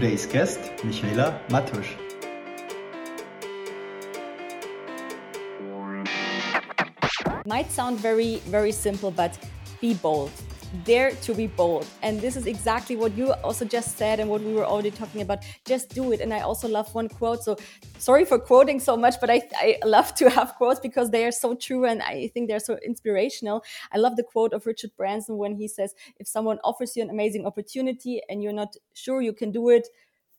today's guest, Michaela Matus. Might sound very, very simple, but be bold dare to be bold. And this is exactly what you also just said and what we were already talking about. Just do it. And I also love one quote. So sorry for quoting so much, but I, I love to have quotes because they are so true and I think they're so inspirational. I love the quote of Richard Branson when he says, if someone offers you an amazing opportunity and you're not sure you can do it,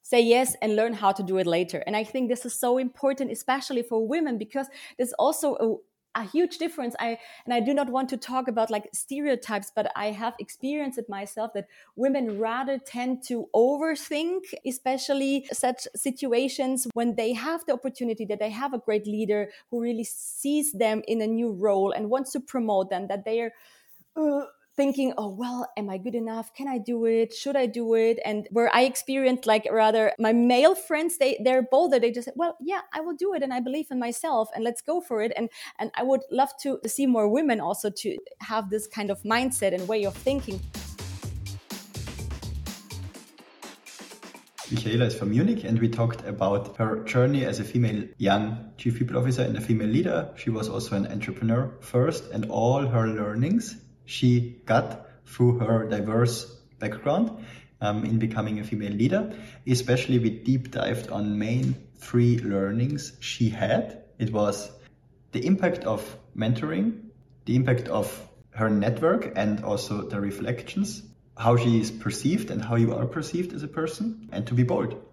say yes and learn how to do it later. And I think this is so important, especially for women, because there's also a huge difference. I and i do not want to talk about like stereotypes but i have experienced it myself that women rather tend to overthink especially such situations when they have the opportunity that they have a great leader who really sees them in a new role and wants to promote them that they are uh, thinking, oh, well, am I good enough? Can I do it? Should I do it? And where I experienced like rather my male friends, they, they're bolder. They just say, well, yeah, I will do it. And I believe in myself and let's go for it. And, and I would love to see more women also to have this kind of mindset and way of thinking. Michaela is from Munich, and we talked about her journey as a female young chief people officer and a female leader. She was also an entrepreneur first, and all her learnings she got through her diverse background um, in becoming a female leader. Especially, we deep dived on main three learnings she had. It was the impact of mentoring, the impact of her network, and also the reflections, how she is perceived and how you are perceived as a person, and to be bold.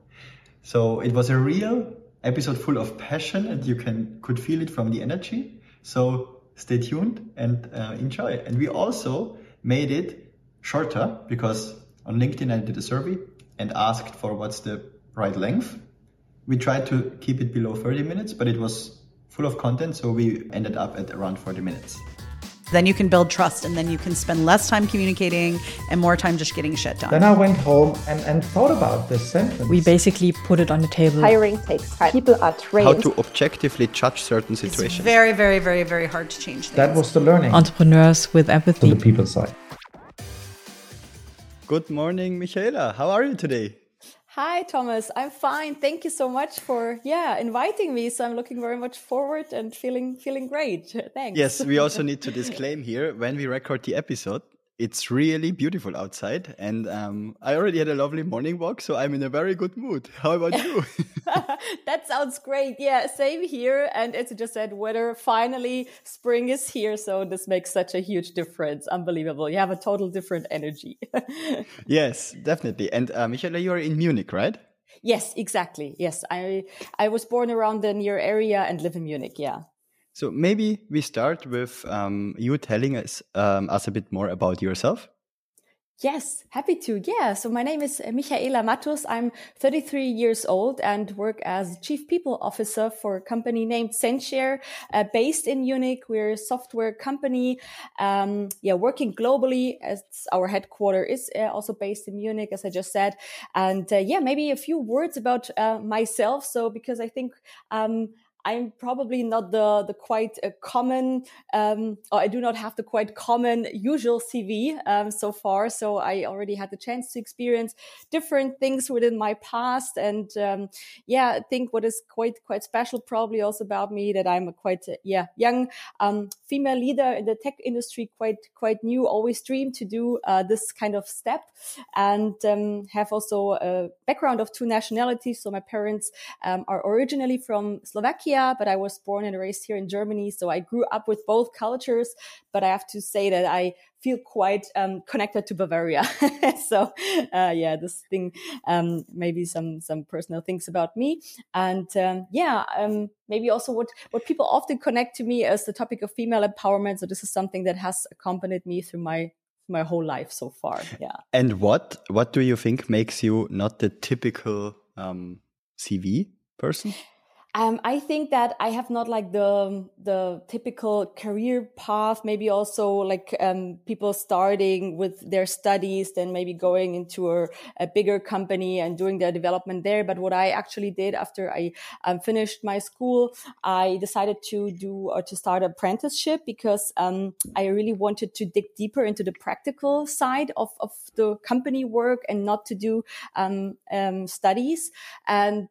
So it was a real episode full of passion, and you can could feel it from the energy. So stay tuned and uh, enjoy. And we also made it shorter because on LinkedIn I did a survey and asked for what's the right length. We tried to keep it below 30 minutes, but it was full of content, so we ended up at around 40 minutes. Then you can build trust and then you can spend less time communicating and more time just getting shit done. Then I went home and, and thought about this sentence. We basically put it on the table. Hiring takes time. People are trained. How to objectively judge certain situations. It's very, very, very, very hard to change things. That was the learning. Entrepreneurs with empathy. To the people side. Good morning, Michaela. How are you today? Hi, Thomas. I'm fine. Thank you so much for yeah inviting me. So I'm looking very much forward and feeling feeling great. Thanks. Yes, we also need to disclaim here when we record the episode it's really beautiful outside and um, i already had a lovely morning walk so i'm in a very good mood. How about you? That sounds great. Yeah same here and as you just said weather finally spring is here so this makes such a huge difference. Unbelievable. You have a total different energy. Yes definitely. And uh, michaela you are in munich right? Yes exactly. Yes i i was born around the near area and live in munich yeah so maybe we start with um, you telling us um, us a bit more about yourself. Yes, happy to. Yeah. So my name is Michaela Matus. I'm 33 years old and work as Chief People Officer for a company named censhare, uh, based in Munich. We're a software company, um, yeah, working globally as our headquarter is uh, also based in Munich, as I just said. And uh, yeah, maybe a few words about uh, myself. So because I think um, I'm probably not the the quite uh, common, um, or I do not have the quite common usual CV um, so far. So I already had the chance to experience different things within my past, and um, yeah, I think what is quite quite special probably also about me that I'm a quite uh, yeah young um, female leader in the tech industry, quite quite new. Always dreamed to do uh, this kind of step, and um, have also a background of two nationalities. So my parents um, are originally from Slovakia but I was born and raised here in Germany. So I grew up with both cultures, but I have to say that I feel quite um, connected to Bavaria. so uh, yeah, this thing, um, maybe some some personal things about me, and um, yeah, um, maybe also what what people often connect to me as the topic of female empowerment. So this is something that has accompanied me through my my whole life so far. Yeah. And what what do you think makes you not the typical um, CV person? Um, I think that I have not like the the typical career path. Maybe also like um, people starting with their studies, then maybe going into a, a, bigger company and doing their development there. But what I actually did after I um, finished my school, I decided to do or to start an apprenticeship because um, I really wanted to dig deeper into the practical side of of the company work and not to do um, um, studies. And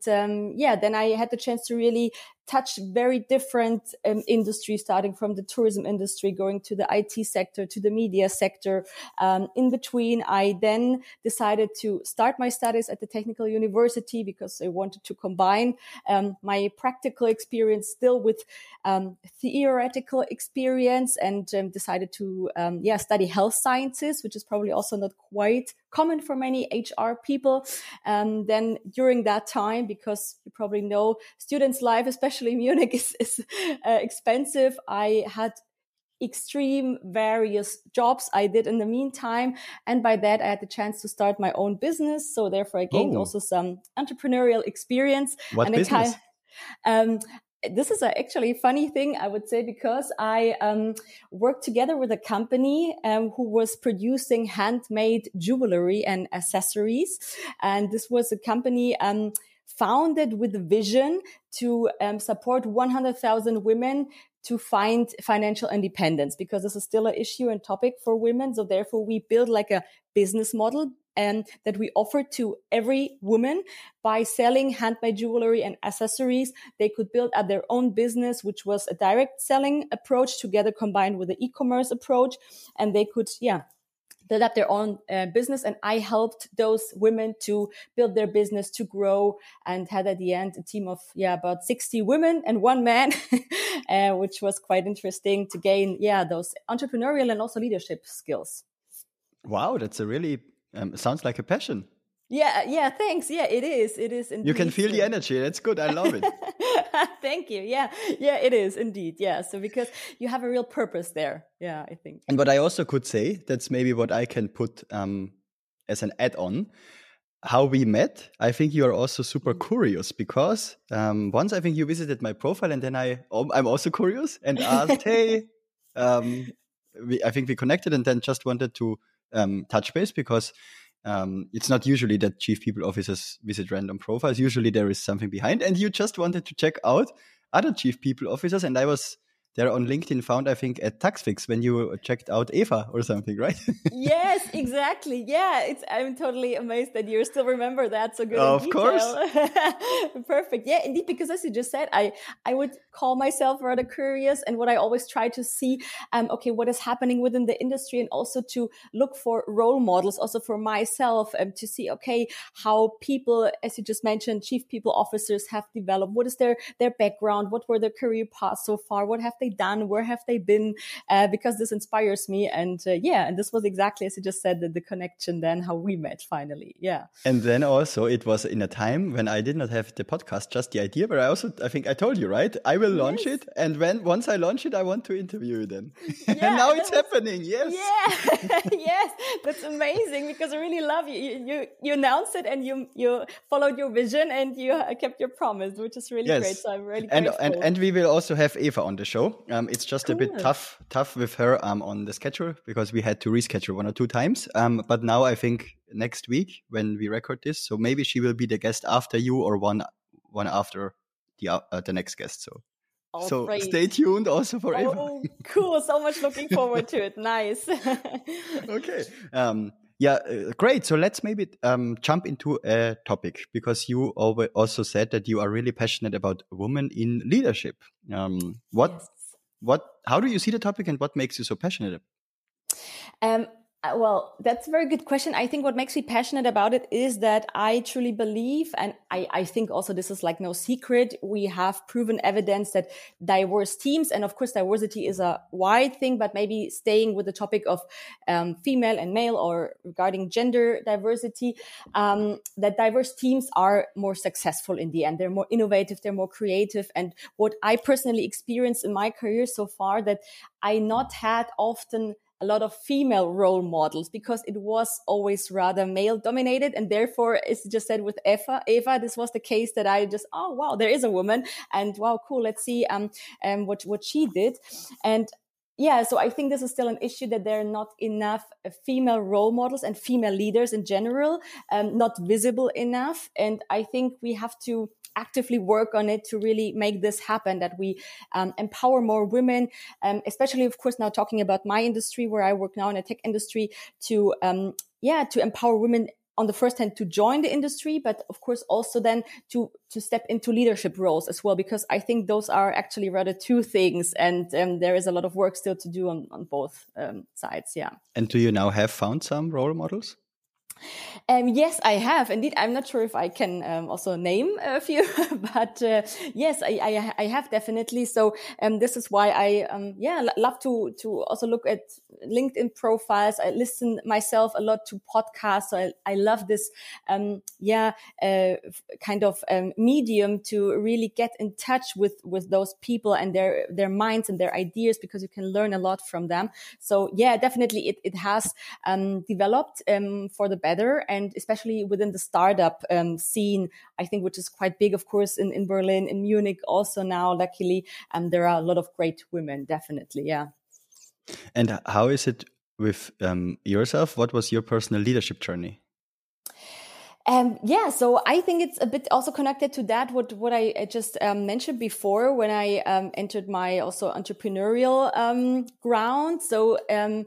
yeah, then I had the chance to really touch very different um, industries, starting from the tourism industry, going to the IT sector, to the media sector. Um, in between, I then decided to start my studies at the Technical University because I wanted to combine um, my practical experience still with um, theoretical experience, and um, decided to um, yeah study health sciences, which is probably also not quite common for many HR people. then during that time, because you probably know students' life, especially Munich is, is uh, expensive. I had extreme various jobs I did in the meantime. And by that, I had the chance to start my own business. So therefore I gained oh. also some entrepreneurial experience. What and business? Kind um, this is a actually a funny thing, I would say, because I um, worked together with a company um, who was producing handmade jewelry and accessories. And this was a company um, founded with a vision to um, support 100,000 women to find financial independence because this is still an issue and topic for women. So therefore we build like a business model um, that we offer to every woman by selling handmade jewelry and accessories. They could build up their own business, which was a direct selling approach together combined with the e-commerce approach. And they could, yeah, build up their own uh, business and i helped those women to build their business to grow and had at the end a team of yeah about 60 women and one man uh, which was quite interesting to gain yeah those entrepreneurial and also leadership skills wow that's a really um, sounds like a passion yeah, yeah, thanks. Yeah, it is. It is indeed. You can feel the energy. That's good. I love it. Thank you. Yeah, yeah, it is indeed. Yeah. So because you have a real purpose there. Yeah, I think. And what I also could say, that's maybe what I can put um, as an add on. How we met, I think you are also super mm-hmm. curious because um, once I think you visited my profile and then I oh, I'm also curious and asked, hey, um, we, I think we connected and then just wanted to um, touch base because um, it's not usually that chief people officers visit random profiles. Usually there is something behind, and you just wanted to check out other chief people officers. And I was there on LinkedIn found, I think, at TaxFix when you checked out Eva or something, right? yes, exactly. Yeah, it's. I'm totally amazed that you still remember that so good. Of course. Perfect. Yeah, indeed. Because as you just said, I I would call myself rather curious, and what I always try to see, um, okay, what is happening within the industry, and also to look for role models, also for myself, um, to see, okay, how people, as you just mentioned, chief people officers have developed. What is their their background? What were their career paths so far? What have they done? Where have they been? Uh, because this inspires me. And uh, yeah, and this was exactly as you just said, the, the connection then how we met finally. Yeah. And then also it was in a time when I did not have the podcast, just the idea, but I also, I think I told you, right? I will launch yes. it. And when, once I launch it, I want to interview you then. Yeah, and now it's was, happening. Yes. Yeah. yes. That's amazing because I really love you. you. You, you announced it and you, you followed your vision and you kept your promise, which is really yes. great. So I'm really and, grateful. and, and we will also have Eva on the show. Um, it's just cool. a bit tough, tough with her um, on the schedule because we had to reschedule one or two times. Um, but now I think next week when we record this, so maybe she will be the guest after you or one one after the uh, the next guest. So. Oh, so great. stay tuned also for oh, cool! So much looking forward to it. Nice. okay. Um, yeah, uh, great. So let's maybe um, jump into a topic because you also said that you are really passionate about women in leadership. Um, what yes what how do you see the topic and what makes you so passionate? Um, well, that's a very good question. I think what makes me passionate about it is that I truly believe, and I, I, think also this is like no secret. We have proven evidence that diverse teams, and of course, diversity is a wide thing, but maybe staying with the topic of um, female and male or regarding gender diversity, um, that diverse teams are more successful in the end. They're more innovative, they're more creative. And what I personally experienced in my career so far that I not had often a lot of female role models because it was always rather male dominated. And therefore, it's just said with Eva, Eva, this was the case that I just, oh, wow, there is a woman and wow, cool. Let's see, um, um, what, what she did. And yeah, so I think this is still an issue that there are not enough uh, female role models and female leaders in general, um, not visible enough. And I think we have to actively work on it to really make this happen, that we um, empower more women, um, especially, of course, now talking about my industry where I work now in a tech industry to, um, yeah, to empower women on the first hand to join the industry, but of course also then to to step into leadership roles as well, because I think those are actually rather two things, and um, there is a lot of work still to do on on both um, sides. Yeah. And do you now have found some role models? Um, yes, I have indeed. I'm not sure if I can um, also name a few, but uh, yes, I, I, I, have definitely. So um, this is why I um, yeah love to to also look at LinkedIn profiles. I listen myself a lot to podcasts. So I, I love this um, yeah uh, kind of um, medium to really get in touch with with those people and their their minds and their ideas because you can learn a lot from them. So yeah, definitely it it has developed for the better. And especially within the startup um, scene, I think, which is quite big, of course, in, in Berlin, in Munich, also now, luckily, um, there are a lot of great women, definitely. Yeah. And how is it with um, yourself? What was your personal leadership journey? Um, yeah, so I think it's a bit also connected to that what what I just um, mentioned before when I um, entered my also entrepreneurial um, ground. So um,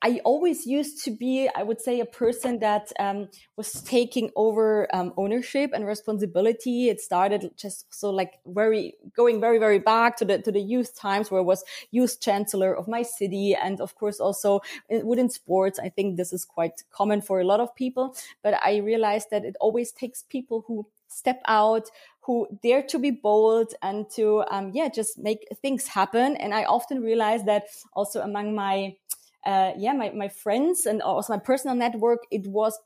I always used to be, I would say, a person that um, was taking over um, ownership and responsibility. It started just so like very going very very back to the to the youth times where I was youth chancellor of my city, and of course also within sports. I think this is quite common for a lot of people. But I realized that it always takes people who step out who dare to be bold and to um, yeah just make things happen and i often realize that also among my uh, yeah, my, my friends and also my personal network, it was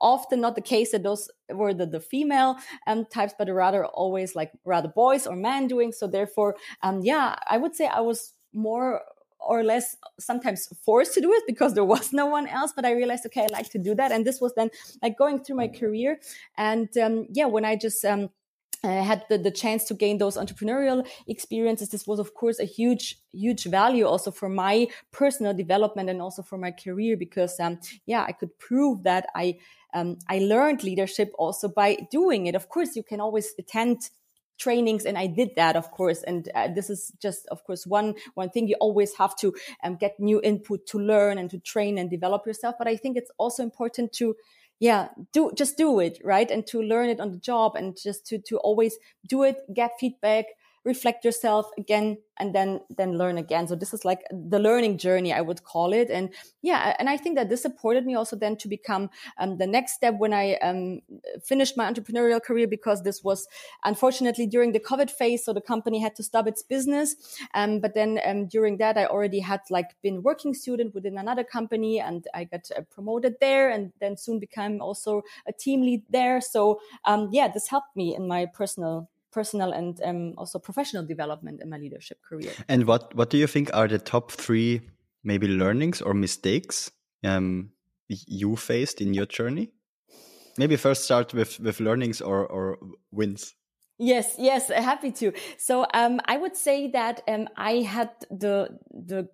often not the case that those were the, the female um, types, but rather always like rather boys or men doing. So therefore, um, yeah, I would say I was more or less sometimes forced to do it because there was no one else. But I realized, okay, I like to do that. And this was then like going through my career. And um, yeah, when I just, um, uh, had the, the chance to gain those entrepreneurial experiences. This was, of course, a huge, huge value also for my personal development and also for my career because, um, yeah, I could prove that I, um, I learned leadership also by doing it. Of course, you can always attend trainings and i did that of course and uh, this is just of course one one thing you always have to um, get new input to learn and to train and develop yourself but i think it's also important to yeah do just do it right? And to learn it on the job and just to to always do it get feedback reflect yourself again and then then learn again. So this is like the learning journey i would call it. And yeah and i think that this supported me also then to become um, the next step when i um, finished my entrepreneurial career because this was unfortunately during the covid phase so the company had to stop its business. Um, but then um, during that i already had like been working student within another company and i got uh, promoted there and then soon became also a team lead there. So um, yeah this helped me in my personal personal and um, also professional development in my leadership career. And what what do you think are the top three maybe learnings or mistakes um, you faced in your journey? Maybe first start with with learnings or or wins. Yes, yes, happy to. So um, I would say that um, I had the the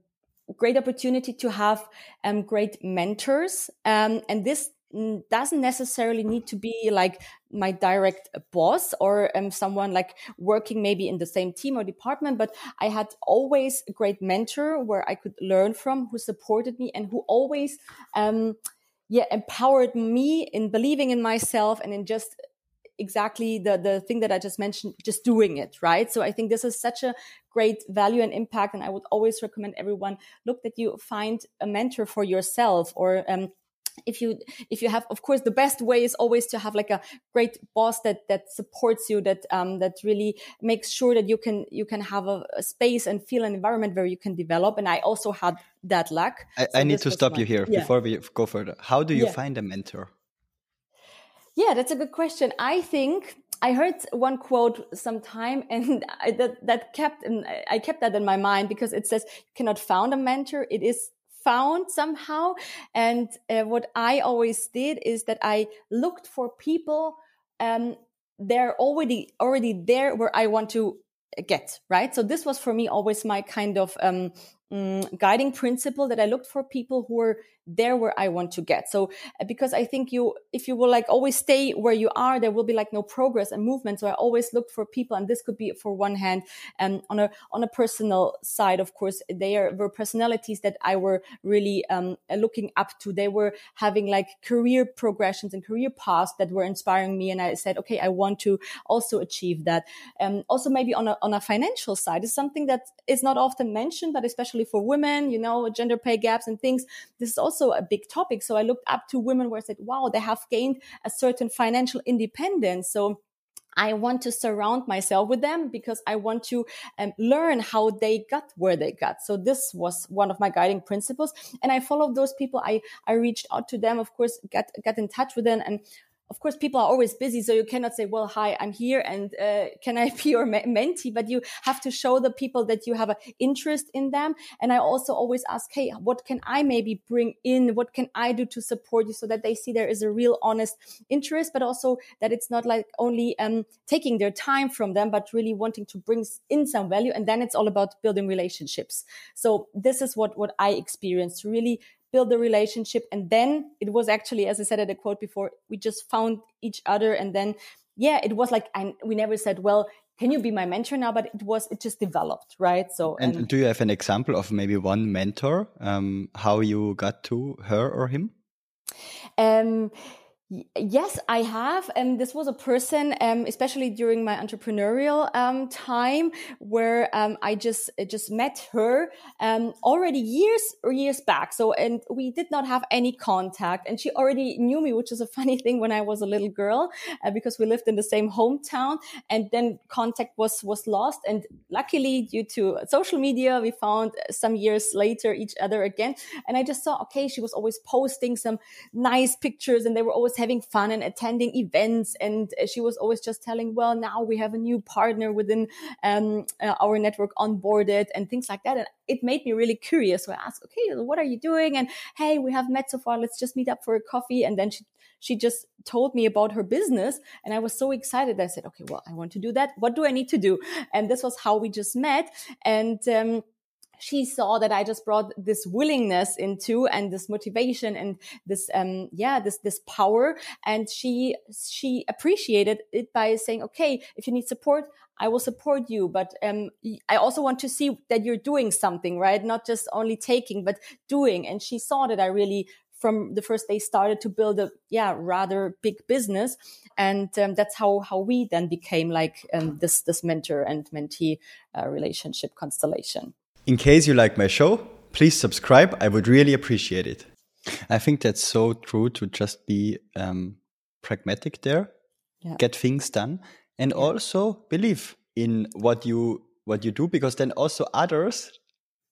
great opportunity to have um, great mentors, um, and this doesn't necessarily need to be like my direct boss or um, someone like working maybe in the same team or department but i had always a great mentor where i could learn from who supported me and who always um, yeah empowered me in believing in myself and in just exactly the the thing that i just mentioned just doing it right? So i think this is such a great value and impact and i would always recommend everyone look that you find a mentor for yourself or um, if you if you have of course the best way is always to have like a great boss that that supports you that um that really makes sure that you can you can have a, a space and feel an environment where you can develop and i also had that luck i, so I need to stop you here yeah. before we go further how do you yeah. find a mentor yeah that's a good question i think I heard one quote sometime and I, that, that kept, and I kept that in my mind because it says you cannot found a mentor. It is found somehow. And uh, what I always did is that I looked for people. Um, they're already already there where I want to get right. So this was for me always my kind of um, mm, guiding principle that I looked for people who were there where I want to get. So uh, because I think you, if you will like always stay where you are, there will be like no progress and movement. So I always looked for people, and this could be for one hand, and um, on a on a personal side, of course, there were personalities that I were really um, looking up to. They were having like career progressions and career paths that were inspiring me, and I said, okay, I want to also achieve that. Um, also, maybe on a on a financial side is something that is not often mentioned, but especially for women, you know, gender pay gaps and things. This is also also a big topic. So I looked up to women where I said, wow, they have gained a certain financial independence. So I want to surround myself with them because I want to um, learn how they got where they got. So this was one of my guiding principles, and I followed those people. I I reached out to them, of course, got got in touch with them, and of course, people are always busy, so you cannot say, "Well, hi, I'm here, and uh, can I be your mentee?" But you have to show the people that you have an interest in them. And I also always ask, "Hey, what can I maybe bring in? What can I do to support you, so that they see there is a real, honest interest, but also that it's not like only um, taking their time from them, but really wanting to bring in some value. And then it's all about building relationships. So this is what what I experienced. Really build the relationship. And then it was actually, as I said at the quote before, we just found each other. And then, yeah, it was like, I, we never said, well, can you be my mentor now? But it was, it just developed, right? So, and, and do you have an example of maybe one mentor, um, how you got to her or him? Um, Yes, I have. And this was a person, um, especially during my entrepreneurial um, time, where um, I just just met her um, already years or years back. So, and we did not have any contact, and she already knew me, which is a funny thing when I was a little girl, uh, because we lived in the same hometown. And then contact was was lost, and luckily, due to social media, we found some years later each other again. And I just saw, okay, she was always posting some nice pictures, and they were always having fun and attending events. And she was always just telling, well, now we have a new partner within um, uh, our network onboarded and things like that. And it made me really curious. So I asked, okay, what are you doing? And hey, we have met so far. Let's just meet up for a coffee. And then she, she just told me about her business and i was so excited i said okay well i want to do that what do i need to do and this was how we just met and um, she saw that I just brought this willingness into and this motivation and this, um, yeah, this, this power. And she, she appreciated it by saying, okay, if you need support, I will support you. But, um, I also want to see that you're doing something, right? Not just only taking, but doing. And she saw that I really from the first day started to build a yeah rather big business and um, that's how how we then became like um, this this mentor and mentee uh, relationship constellation in case you like my show, please subscribe. I would really appreciate it. I think that's so true to just be um, pragmatic there, yeah. get things done, and yeah. also believe in what you what you do, because then also others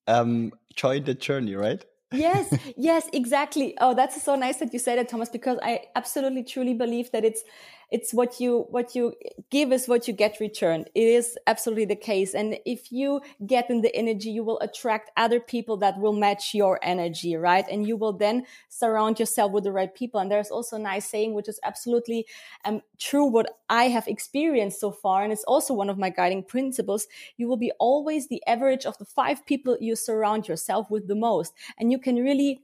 um, join the journey, right? yes, yes, exactly. Oh, that's so nice that you said it, Thomas, because I absolutely truly believe that it's it's what you what you give is what you get returned. It is absolutely the case. And if you get in the energy you will attract other people that will match your energy right? And you will then surround yourself with the right people. And there's also a nice saying which is absolutely um, true what i have experienced so far. And it's also one of my guiding principles. You will be always the average of the five people you surround yourself with the most. And you can really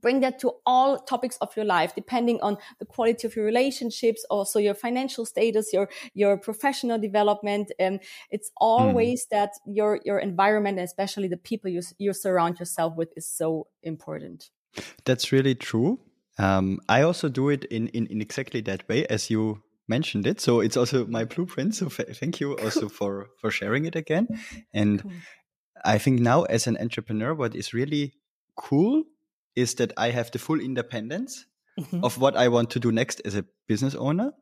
bring that to all topics of your life depending on the quality of your relationships also your financial status your your professional development. And it's always mm. that your your environment especially the people you you surround yourself with is so important. That's really true. Um, i also do it in, in in exactly that way as you mentioned it. So it's also my blueprint. So thank you also for for sharing it again. And cool. i think now as an entrepreneur what is really cool is that I have the full independence mm-hmm. of what I want to do next as a business owner.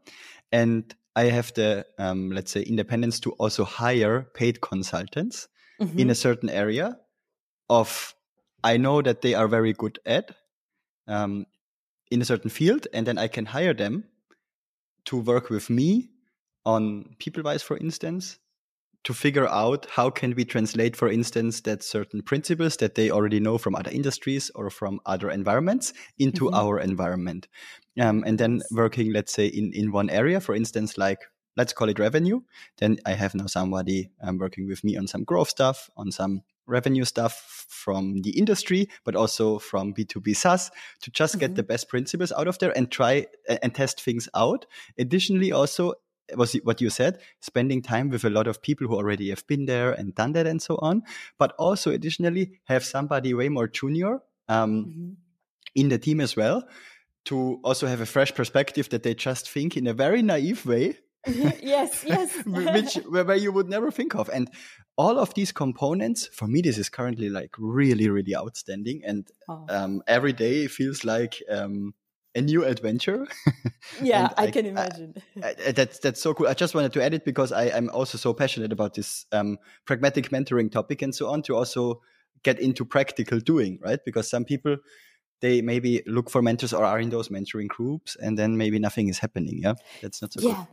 And I have the, um, let's say, independence to also hire paid consultants mm-hmm. in a certain area of I know that they are very good at um, in a certain field, and then I can hire them to work with me on pplwise, for instance, to figure out how can we translate, for instance, that certain principles that they already know from other industries or from other environments into Mhm. our environment. Um, and then working, let's say, in, in one area, for instance, like let's call it revenue. Then I have now somebody um, working with me on some growth stuff, on some revenue stuff from the industry, but also from B2B SaaS to just get Mhm. the best principles out of there and try and test things out. Additionally, also was what you said, spending time with a lot of people who already have been there and done that and so on. But also additionally, have somebody way more junior um, Mhm. in the team as well to also have a fresh perspective that they just think in a very naive way yes, yes. which where where you would never think of and all of these components for me this is currently like really really outstanding and Oh. um, every day feels like um, a new adventure yeah, I, I- can I- imagine. Uh, that's that's so cool. I just wanted to add it because I, I'm also so passionate about this um, pragmatic mentoring topic and so on to also get into practical doing, right? Because some people they maybe look for mentors or are in those mentoring groups and then maybe nothing is happening. Yeah, that's not so yeah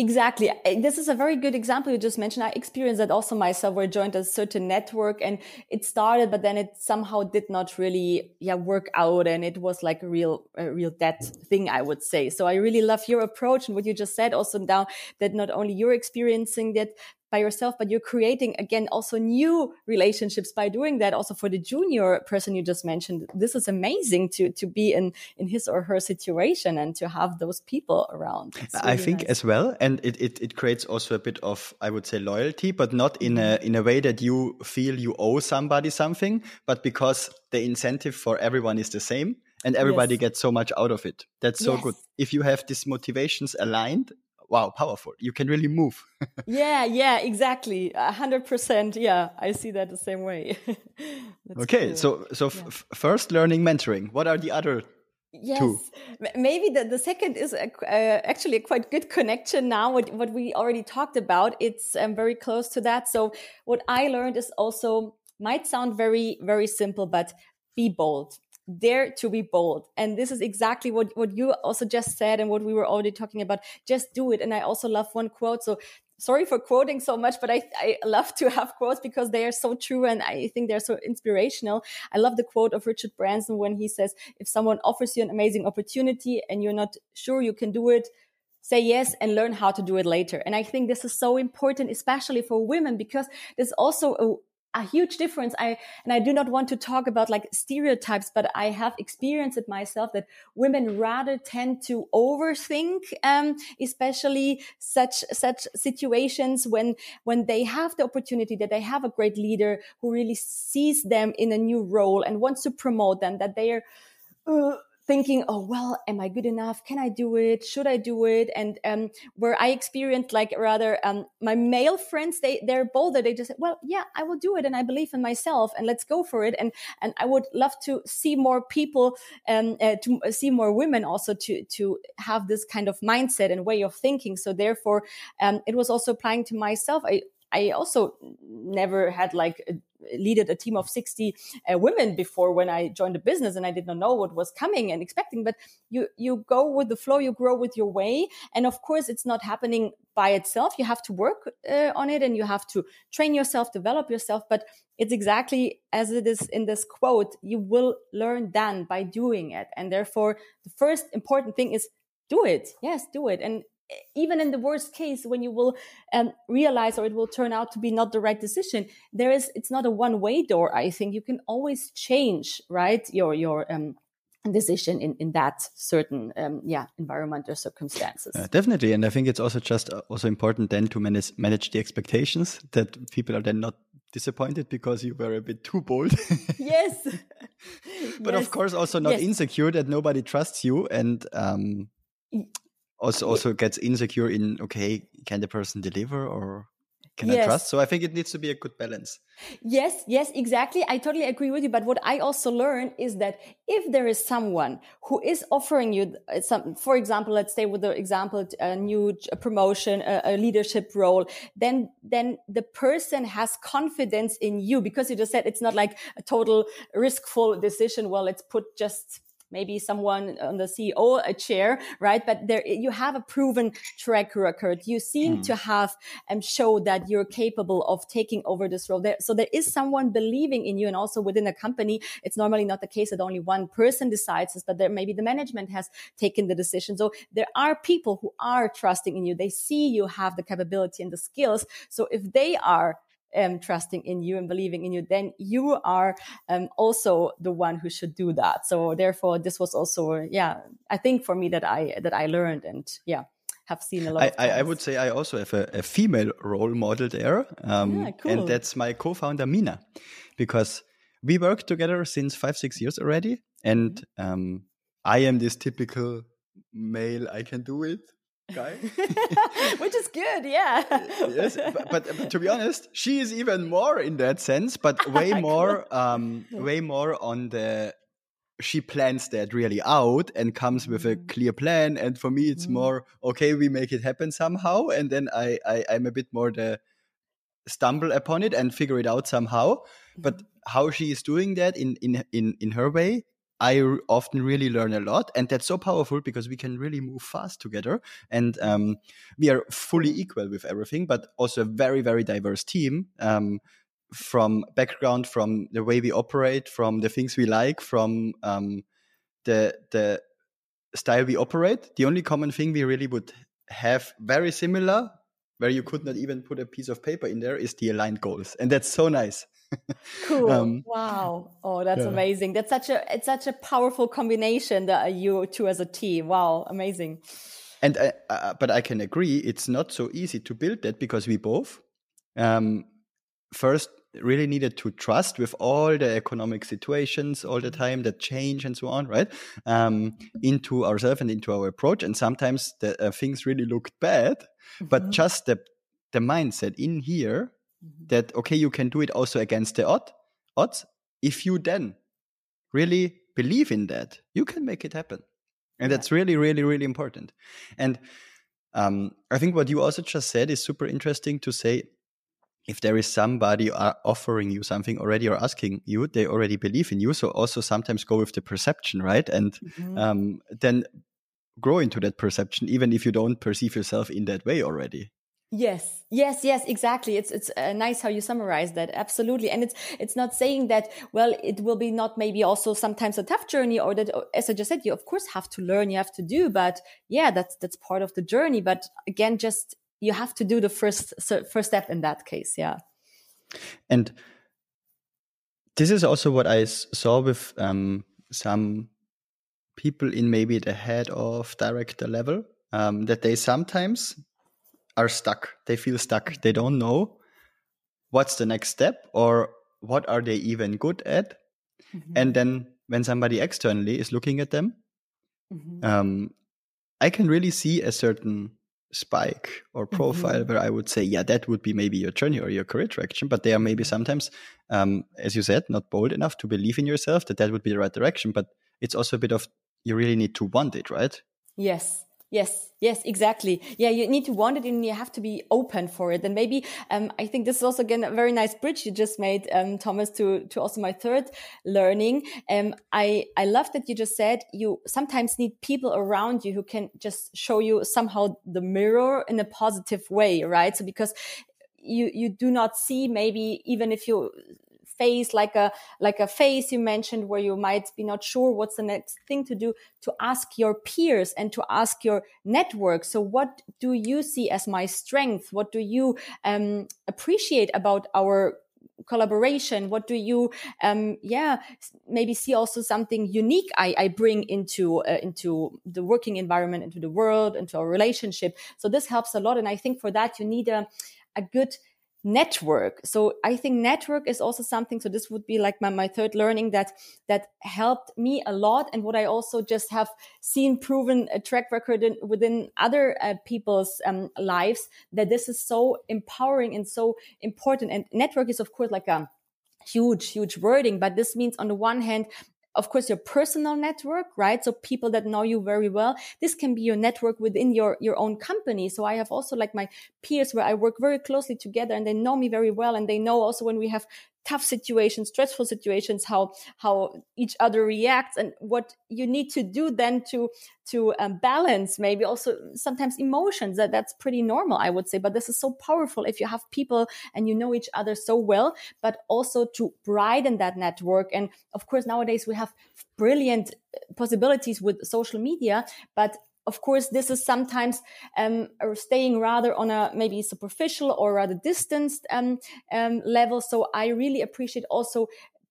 exactly. This is a very good example you just mentioned. I experienced that also myself where i joined a certain network and it started but then it somehow did not really yeah work out and it was like a real a real dead thing i would say. So i really love your approach and what you just said. Also now that not only you're experiencing that by yourself but you're creating again also new relationships by doing that also for the junior person you just mentioned this is amazing to to be in in his or her situation and to have those people around It's I think nice. as well, and it, it, it creates also a bit of I would say loyalty, but not in Mm-hmm. a in a way that you feel you owe somebody something, but because the incentive for everyone is the same and everybody Yes. gets so much out of it. That's so good. If you have these motivations aligned, wow, powerful. You can really move. yeah yeah exactly a hundred percent yeah i see that the same way okay, cool. so so f- first learning mentoring. What are the other? Yes, too. M- maybe the, the second is a, uh, actually a quite good connection now. What, what we already talked about, it's um, very close to that. So what I learned is also might sound very very simple, but be bold. Dare to be bold. And this is exactly what, what you also just said and what we were already talking about. Just do it. And I also love one quote. So sorry for quoting so much, but I, I love to have quotes because they are so true and I think they're so inspirational. I love the quote of Richard Branson when he says, if someone offers you an amazing opportunity and you're not sure you can do it, say yes and learn how to do it later. And I think this is so important, especially for women, because there's also a, huge difference. I, and I do not want to talk about like stereotypes, but I have experienced it myself that women rather tend to overthink, um, especially such, such situations when, when they have the opportunity that they have a great leader who really sees them in a new role and wants to promote them, that they are, uh, thinking, oh, well, am I good enough? Can I do it? Should I do it? And, um, where I experienced like rather, um, my male friends, they, they're bolder. They just say, well, yeah, I will do it. And I believe in myself and let's go for it. And, and I would love to see more people, um, uh, to see more women also to, to have this kind of mindset and way of thinking. So therefore, um, it was also applying to myself. I, I also never had like leaded a team of 60 uh, women before when I joined the business and I did not know what was coming and expecting. But you, you go with the flow, you grow with your way. And of course, it's not happening by itself. You have to work uh, on it and you have to train yourself, develop yourself. But it's exactly as it is in this quote. You will learn then by doing it. And therefore, the first important thing is do it. Yes, do it. And even in the worst case when you will um, realize or it will turn out to be not the right decision there is it's not a one way door i think you can always change right your your um, decision in in that certain um, yeah environment or circumstances Uh, definitely, and I think it's also just uh, also important then to manage manage the expectations that people are then not disappointed because you were a bit too bold. yes but Yes. of course also not Yes. insecure that nobody trusts you and um, also also gets insecure in okay can the person deliver or can I trust? So I think it needs to be a good balance. Yes, yes, exactly. I totally agree with you. But what I also learned is that if there is someone who is offering you uh, some, for example, let's stay with the example, a new j- promotion, a, a leadership role, then, then the person has confidence in you because you just said it's not like a total riskful decision. Well, let's put just maybe someone on the CEO a chair, right? But there, you have a proven track record. You seem mm. to have um, show that you're capable of taking over this role. There, so there is someone believing in you, and also within a company, it's normally not the case that only one person decides this, but there maybe the management has taken the decision. So there are people who are trusting in you. They see you have the capability and the skills. So if they are um, trusting in you and believing in you, then you are um, also the one who should do that. So therefore, this was also, yeah, I think for me that I that I learned and yeah have seen a lot. I, I, would say I also have a, a female role model there, um, yeah, cool. and that's my co-founder Mina, because we work together since five six years already, and um, I am this typical male. I can do it guy. Which is good, yeah. yes, but, but, but, to be honest, she is even more in that sense, but way more, um, way more on the. She plans that really out and comes with a mm. clear plan. And for me, it's mm. more okay. We make it happen somehow, and then I, I I'm a bit more the stumble upon it and figure it out somehow. But mm. how she is doing that in in in in her way I often really learn a lot, and that's so powerful because we can really move fast together, and um, we are fully equal with everything, but also a very very diverse team. Um, from background, from the way we operate, from the things we like, from um, the the style we operate. The only common thing we really would have very similar, where you could not even put a piece of paper in there, is the aligned goals, and that's so nice cool. Um, wow. Oh, that's yeah. amazing. That's such a it's such a powerful combination that you two as a team. Wow, amazing. And uh, uh, but I can agree, it's not so easy to build that because we both um, first really needed to trust with all the economic situations all the time that change and so on, right? Um, into ourselves and into our approach. And sometimes the uh, things really looked bad, mm-hmm. but just the the mindset in here mm-hmm. That okay you can do it also against the odd odds. If you then really believe in that you can make it happen. And yeah. that's really really really important. And um, i think what you also just said is super interesting to say if there is somebody offering you something already or asking you they already believe in you. So also sometimes go with the perception right? And mm-hmm. um, then grow into that perception even if you don't perceive yourself in that way already Yes, yes, yes, exactly. It's it's uh, nice how you summarize that. Absolutely, and it's it's not saying that well, it will be not maybe also sometimes a tough journey, or that as I just said, you of course have to learn, you have to do, but yeah, that's that's part of the journey. But again, just you have to do the first first step in that case. Yeah, and this is also what I saw with um, some people in maybe the head of director level um, that they sometimes are stuck. They feel stuck. They don't know what's the next step or what are they even good at. Mm-hmm. And then when somebody externally is looking at them, mm-hmm. um, I can really see a certain spike or profile mm-hmm. where I would say, yeah, that would be maybe your journey or your career direction. But they are maybe mm-hmm. sometimes, um, as you said, not bold enough to believe in yourself that that would be the right direction. But it's also a bit of you really need to want it, right? Yes, Yes, yes, exactly. Yeah, you need to want it and you have to be open for it. And maybe, um, I think this is also again a very nice bridge you just made, um, Thomas, to, to also my third learning. Um, I, I love that you just said you sometimes need people around you who can just show you somehow the mirror in a positive way, right? So because you, you do not see maybe even if you face like a like a face you mentioned where you might be not sure what's the next thing to do to ask your peers and to ask your network. So what do you see as my strength? What do you um, appreciate about our collaboration? What do you um yeah maybe see also something unique i i bring into uh, into the working environment into the world into our relationship? So this helps a lot and i think for that you need a a good network. So i think network is also something so this would be like my, my third learning that that helped me a lot. And what i also just have seen proven a track record in, within other uh, people's um, lives that this is so empowering and so important. And network is of course like a huge huge wording but this means on the one hand of course your personal network right? So people that know you very well this can be your network within your your own company. So i have also like my peers where i work very closely together and they know me very well and they know also when we have tough situations, stressful situations, how how each other reacts, and what you need to do then to to um, balance maybe also sometimes emotions. That that's pretty normal i would say but this is so powerful if you have people and you know each other so well but also to broaden that network. And of course nowadays we have brilliant uh, possibilities with social media but of course, this is sometimes um, staying rather on a maybe superficial or rather distanced um, um, level. So I really appreciate also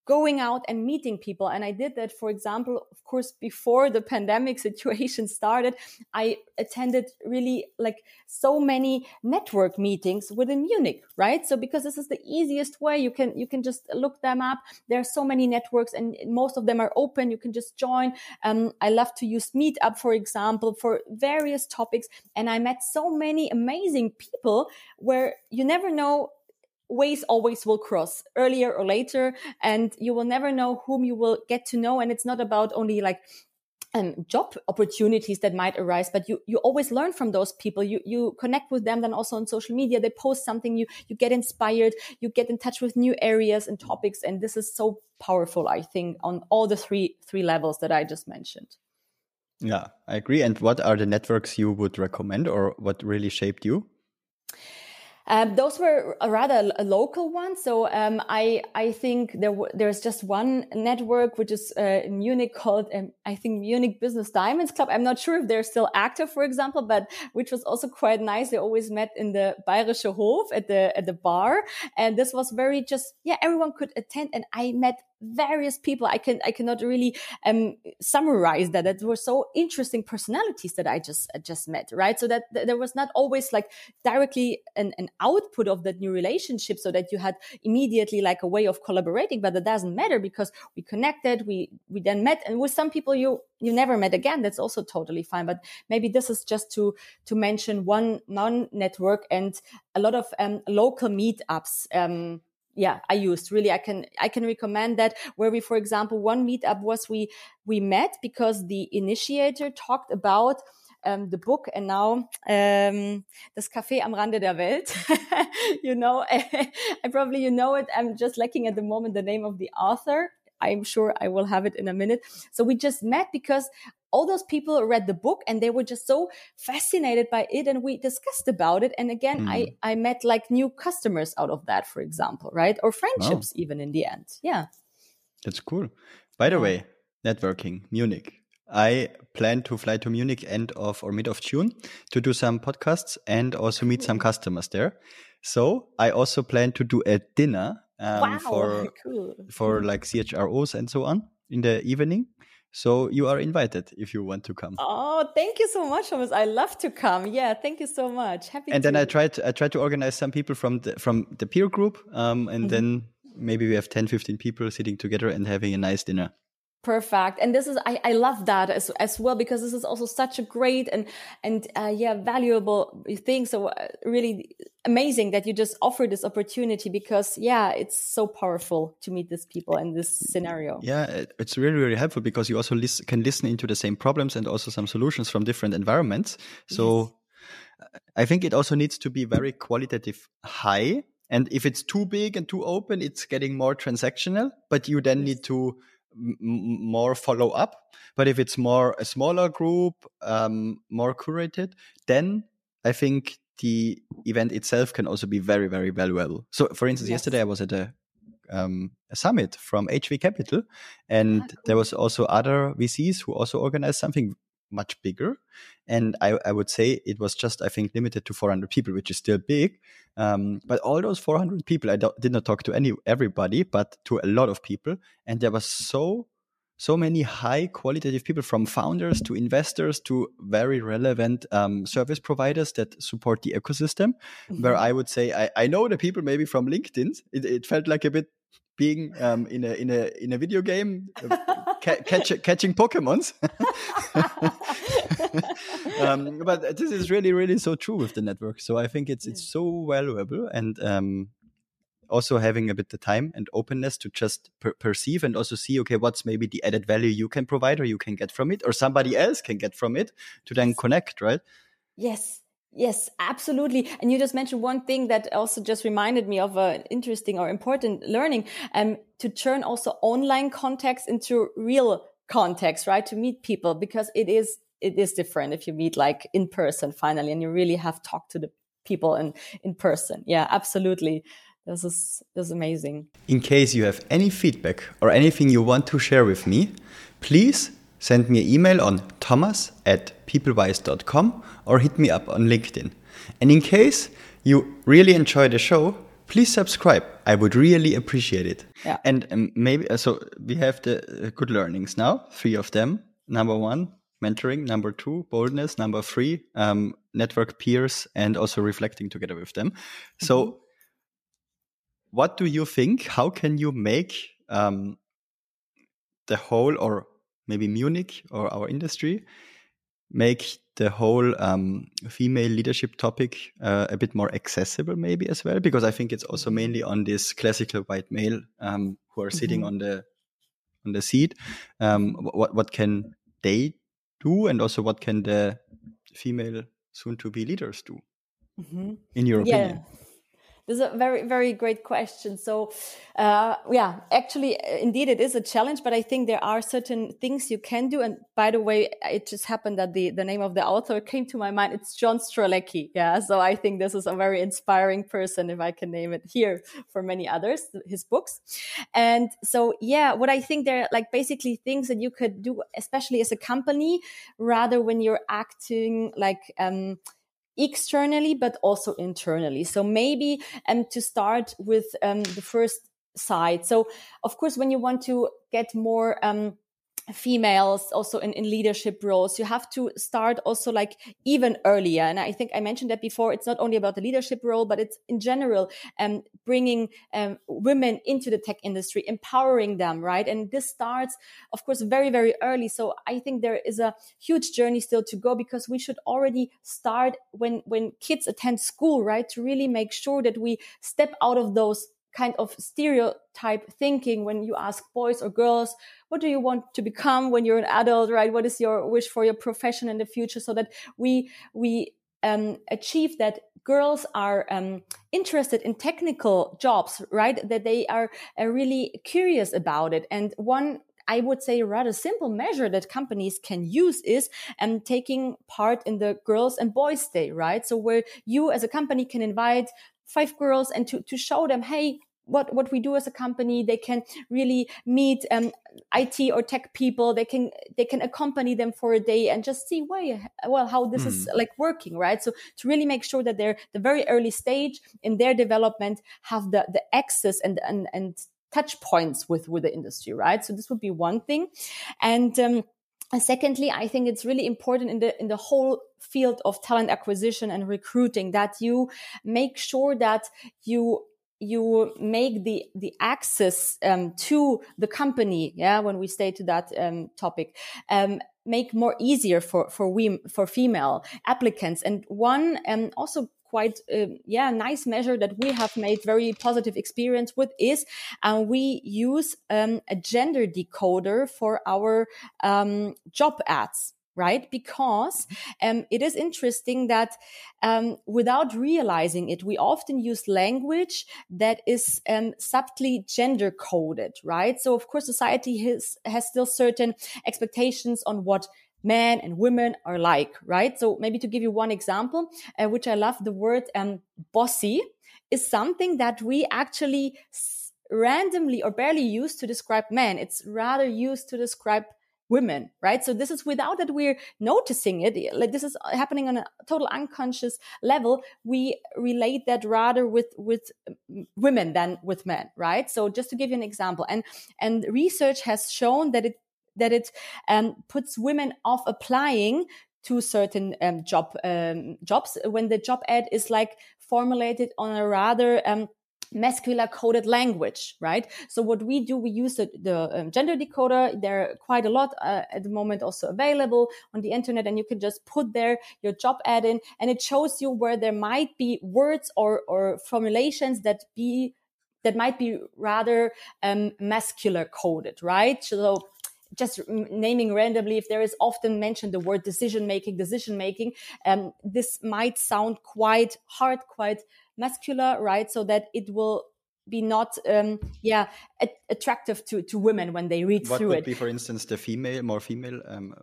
going out and meeting people. And I did that, for example, of course, before the pandemic situation started, I attended really like so many network meetings within Munich, right? So because this is the easiest way, you can, you can just look them up. There are so many networks and most of them are open. You can just join. Um, I love to use Meetup, for example, for various topics. And I met so many amazing people where you never know ways always will cross earlier or later and you will never know whom you will get to know and it's not about only like um, job opportunities that might arise but you you always learn from those people. You you connect with them then also on social media they post something you you get inspired you get in touch with new areas and topics and this is so powerful i think on all the three three levels that i just mentioned. Yeah i agree. And what are the networks you would recommend or what really shaped you um, those were rather local ones. So um, I I think there there's just one network which is uh, in Munich called um, I think Munich Business Diamonds Club. I'm not sure if they're still active, for example, but which was also quite nice. They always met in the Bayerische Hof at the at the bar, and this was very just yeah everyone could attend, and I met various people. I can I cannot really um, summarize that. That were so interesting personalities that I just uh, just met, right? So that th- there was not always like directly an, an output of that new relationship, so that you had immediately like a way of collaborating. But that doesn't matter because we connected, we we then met, and with some people you you never met again. That's also totally fine. But maybe this is just to to mention one non network and a lot of um, local meetups. Um, yeah i used really i can i can recommend that where we for example one meetup was we we met because the initiator talked about um, the book and now um, das Café am Rande der Welt. you know, I probably you know it. I'm just lacking at the moment the name of the author. I'm sure I will have it in a minute. So we just met because all those people read the book and they were just so fascinated by it and we discussed about it and again mm. i hmm. i met like new customers out of that for example right or friendships wow. even in the end yeah that's cool by the way networking munich I plan to fly to Munich end of or mid of June to do some podcasts and also meet some customers there. So I also plan to do a dinner um, wow, for cool. for like CHROs and so on in the evening. So you are invited if you want to come. Oh, thank you so much, Thomas. I love to come. Yeah, thank you so much. Happy. And to. then I tried to I tried to organize some people from the from the peer group, um, and mm -hmm. then maybe we have 10, 15 people sitting together and having a nice dinner. Perfect. And this is, I, I love that as, as well, because this is also such a great and, and, uh, yeah, valuable thing. So uh, really amazing that you just offer this opportunity because, yeah, it's so powerful to meet these people in this scenario. Yeah, it's really, really helpful because you also listen, can listen into the same problems and also some solutions from different environments. So yes. I think it also needs to be very qualitative high. And if it's too big and too open, it's getting more transactional, but you then need to more follow up. But if it's more a smaller group, um, more curated, then I think the event itself can also be very, very valuable. So, for instance, yes. yesterday I was at a, um, a summit from HV Capital, and ah, there was also other VCs who also organized something much bigger. And I, I, would say it was just, I think, limited to 400 people, which is still big. Um, but all those 400 people, I did not talk to any everybody, but to a lot of people, and there was so so many high qualitative people from founders to investors to very relevant um, service providers that support the ecosystem mm-hmm. where i would say I, I, know the people maybe from linkedin it, it felt like a bit being um, in a in a in a video game uh, ca- catch, catching pokemons. Um, but this is really really so true with the network. So i think it's it's so valuable and um, also having a bit the time and openness to just per perceive and also see okay what's maybe the added value you can provide or you can get from it or somebody else can get from it to then connect right? Yes Yes, absolutely. And you just mentioned one thing that also just reminded me of an interesting or important learning, um, to turn also online context into real context, right? To meet people because it is, it is different if you meet like in person finally and you really have talked to the people in, in person. Yeah, absolutely. This is, this is amazing. In case you have any feedback or anything you want to share with me, please send me an email on thomas at pplwise.com or hit me up on LinkedIn. And in case you really enjoy the show, please subscribe. I would really appreciate it. Yeah. And um, maybe, uh, so we have the uh, good learnings now, three of them. Number one, mentoring. Number two, boldness. Number three, um, network peers and also reflecting together with them. So, mm -hmm. what do you think? How can you make um, the whole or maybe Munich or our industry make the whole um, female leadership topic uh, a bit more accessible, maybe as well, because I think it's also mainly on this classical white male um, who are sitting mm -hmm. on the on the seat. Um, what what can they do, and also what can the female soon to be leaders do? Mm -hmm. In your yeah. opinion? This is a very, very great question. So, uh, yeah, actually, uh, indeed, it is a challenge, but I think there are certain things you can do. And by the way, it just happened that the, the name of the author came to my mind. It's John Strelecky. Yeah. So I think this is a very inspiring person, if I can name it here for many others, his books. And so, yeah, what I think there are like basically things that you could do, especially as a company, rather when you're acting like, um, externally, but also internally. So maybe um, to start with um, the first side. So of course, when you want to get more um, females also in, in leadership roles. You have to start also like even earlier. And i think i mentioned that before it's not only about the leadership role but it's in general um, bringing um, women into the tech industry empowering them right? And this starts of course very very early. So i think there is a huge journey still to go because we should already start when when kids attend school right? To really make sure that we step out of those kind of stereotype thinking when you ask boys or girls, what do you want to become when you're an adult, right? What is your wish for your profession in the future? So that we, we, um, achieve that girls are um, interested in technical jobs, right? That they are uh, really curious about it. And one I would say rather simple measure that companies can use is um, taking part in the girls and boys day, right? So where you as a company can invite five girls and to, to show them, hey, what what we do as a company they can really meet um, IT or tech people they can they can accompany them for a day and just see why well how this mm. is hmm. like working right so to really make sure that they're the very early stage in their development have the the access and and and touch points with with the industry right? So this would be one thing. And um, secondly i think it's really important in the in the whole field of talent acquisition and recruiting that you make sure that you you make the the access um, to the company yeah when we stay to that um, topic um, make more easier for for we for female applicants. And one um, also quite uh, yeah nice measure that we have made very positive experience with is uh, we use um, a gender decoder for our um, job ads right? Because um, it is interesting that um, without realizing it, we often use language that is um, subtly gender coded, right? So, of course, society has, has still certain expectations on what men and women are like, right? So, maybe to give you one example, uh, which I love, the word um, bossy is something that we actually randomly or barely use to describe men. It's rather used to describe women right so this is without that we're noticing it like this is happening on a total unconscious level we relate that rather with with women than with men right so just to give you an example and and research has shown that it that it um, puts women off applying to certain um, job um, jobs when the job ad is like formulated on a rather um, masculine coded language, right? So what we do, we use the, the um, gender decoder. There are quite a lot uh, at the moment also available on the internet, and you can just put there your job ad in, and it shows you where there might be words or or formulations that be that might be rather um, masculine coded, right? So just naming randomly, if there is often mentioned the word decision making, decision making, um, this might sound quite hard, quite muscular, right? So that it will be not um, yeah attractive to, to women when they read what through would it be, for instance, the female, more female um,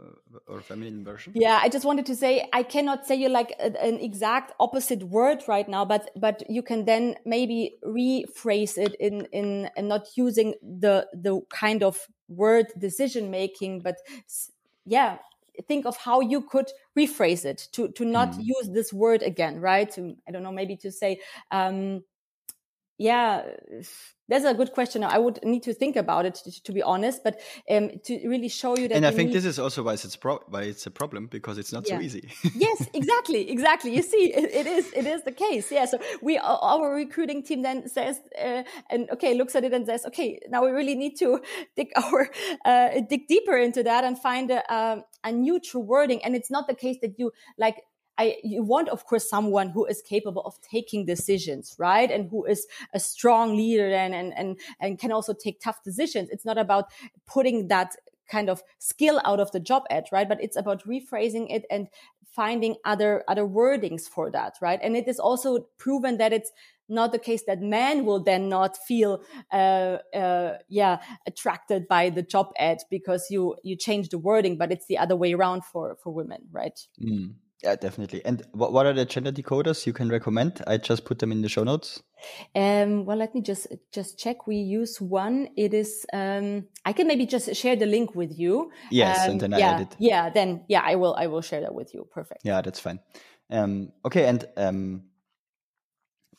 or feminine version? yeah i just wanted to say i cannot say you like a, an exact opposite word right now but but you can then maybe rephrase it in in, in not using the the kind of word decision making but yeah think of how you could rephrase it to to not mm. use this word again right to, i don't know maybe to say um yeah that's a good question. I would need to think about it to, to be honest but um, to really show you that and i think this is also why it's pro- why it's a problem because it's not yeah. so easy. Yes exactly exactly. You see it, it is it is the case. Yeah so we our recruiting team then says uh, and okay looks at it and says okay now we really need to dig our uh, dig deeper into that and find a, a, a neutral wording. And it's not the case that you like I, you want, of course, someone who is capable of taking decisions, right? And who is a strong leader and, and, and, and can also take tough decisions. It's not about putting that kind of skill out of the job ad, right? But it's about rephrasing it and finding other, other wordings for that, right? And it is also proven that it's not the case that men will then not feel uh, uh, yeah attracted by the job ad because you you change the wording but it's the other way around for for women right mm. Yeah, definitely. And what, what are the gender decoders you can recommend? I just put them in the show notes. Um, well, let me just just check. We use one. It is. Um, I can maybe just share the link with you. Yes, um, and then yeah, I edit. Yeah, then yeah, I will. I will share that with you. Perfect. Yeah, that's fine. Um, okay, and um,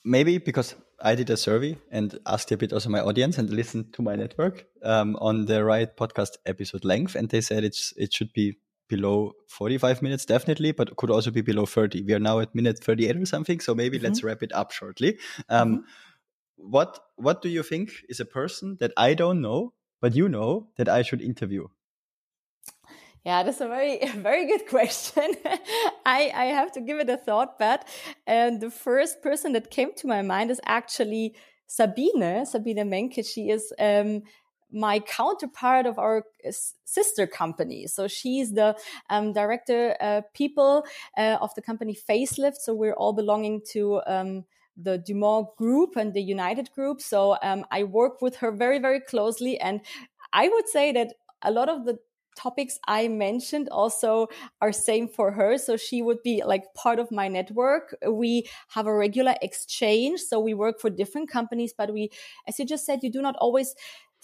maybe because I did a survey and asked a bit also my audience and listened to my network um, on the right podcast episode length, and they said it's it should be below 45 minutes definitely but could also be below 30 we are now at minute 38 or something so maybe mm-hmm. let's wrap it up shortly um, mm-hmm. what what do you think is a person that i don't know but you know that i should interview yeah, that's a very, very good question. I, I have to give it a thought, but and the first person that came to my mind is actually Sabine, Sabine Menke. She is um, my counterpart of our uh, sister company. So she's the um, director uh, people uh, of the company Facelift. So we're all belonging to um, the Dumont group and the United group. So um, I work with her very, very closely. And I would say that a lot of the topics I mentioned also are same for her. So she would be like part of my network. We have a regular exchange. So we work for different companies, but we, as you just said, you do not always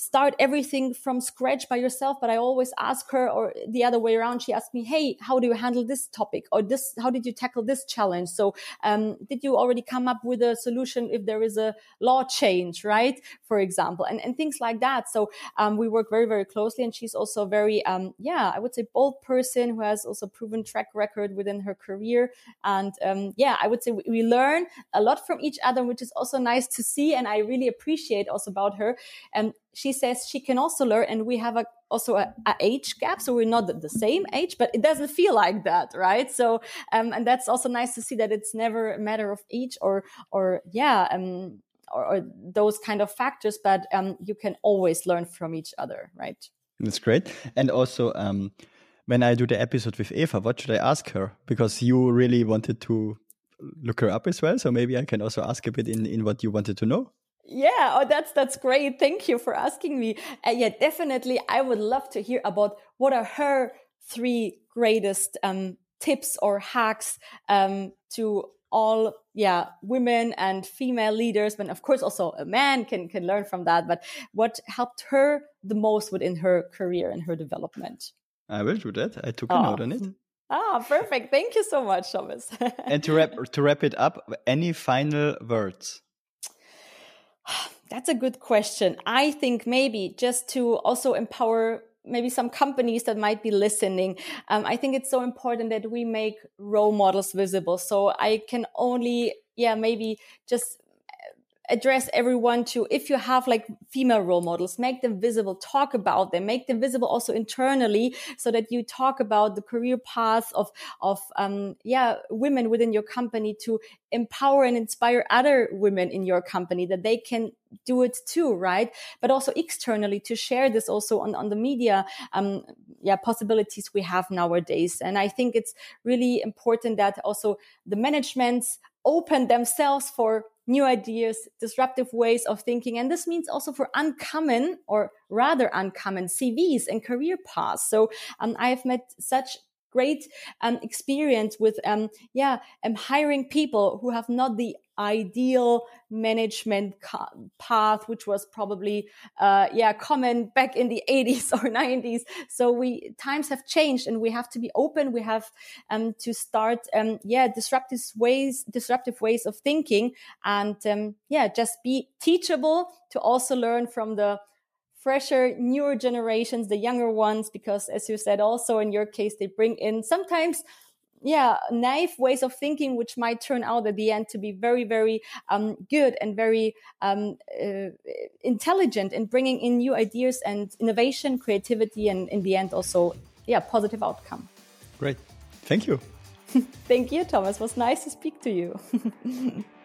start everything from scratch by yourself but i always ask her or the other way around she asked me hey how do you handle this topic or this how did you tackle this challenge? So um, did you already come up with a solution if there is a law change right for example and, and things like that. So um, we work very very closely and she's also very um, yeah i would say bold person who has also proven track record within her career. And um, yeah i would say we, we learn a lot from each other which is also nice to see and i really appreciate also about her. And she says she can also learn and we have a also a, a, age gap so we're not the same age but it doesn't feel like that right? So um, and that's also nice to see that it's never a matter of age or or yeah um or, or those kind of factors but um you can always learn from each other right? That's great. And also um when i do the episode with eva what should i ask her? Because you really wanted to look her up as well so maybe i can also ask a bit in in what you wanted to know yeah, oh, that's that's great. Thank you for asking me. Uh, yeah, definitely. I would love to hear about what are her three greatest um, tips or hacks um, to all yeah women and female leaders but of course also a man can can learn from that but what helped her the most within her career and her development i will do that i took a oh. note on it ah perfect thank you so much thomas and to wrap to wrap it up any final words that's a good question. I think maybe just to also empower maybe some companies that might be listening. Um, I think it's so important that we make role models visible. So I can only, yeah, maybe just address everyone to if you have like female role models make them visible talk about them make them visible also internally so that you talk about the career paths of of um, yeah women within your company to empower and inspire other women in your company that they can do it too right? But also externally to share this also on, on the media um, yeah possibilities we have nowadays. And i think it's really important that also the managements open themselves for new ideas, disruptive ways of thinking. And this means also for uncommon or rather uncommon CVs and career paths. So um, I have met such great um, experience with um, yeah um, hiring people who have not the ideal management path which was probably uh, yeah common back in the 80s or 90s so we times have changed and we have to be open. We have um, to start um, yeah disruptive ways disruptive ways of thinking and um, yeah just be teachable to also learn from the fresher, newer generations, the younger ones, because as you said, also in your case, they bring in sometimes yeah, naive ways of thinking, which might turn out at the end to be very, very um, good and very um, uh, intelligent in bringing in new ideas and innovation, creativity, and in the end also, yeah, positive outcome. Great, thank you. thank you, Thomas. It was nice to speak to you.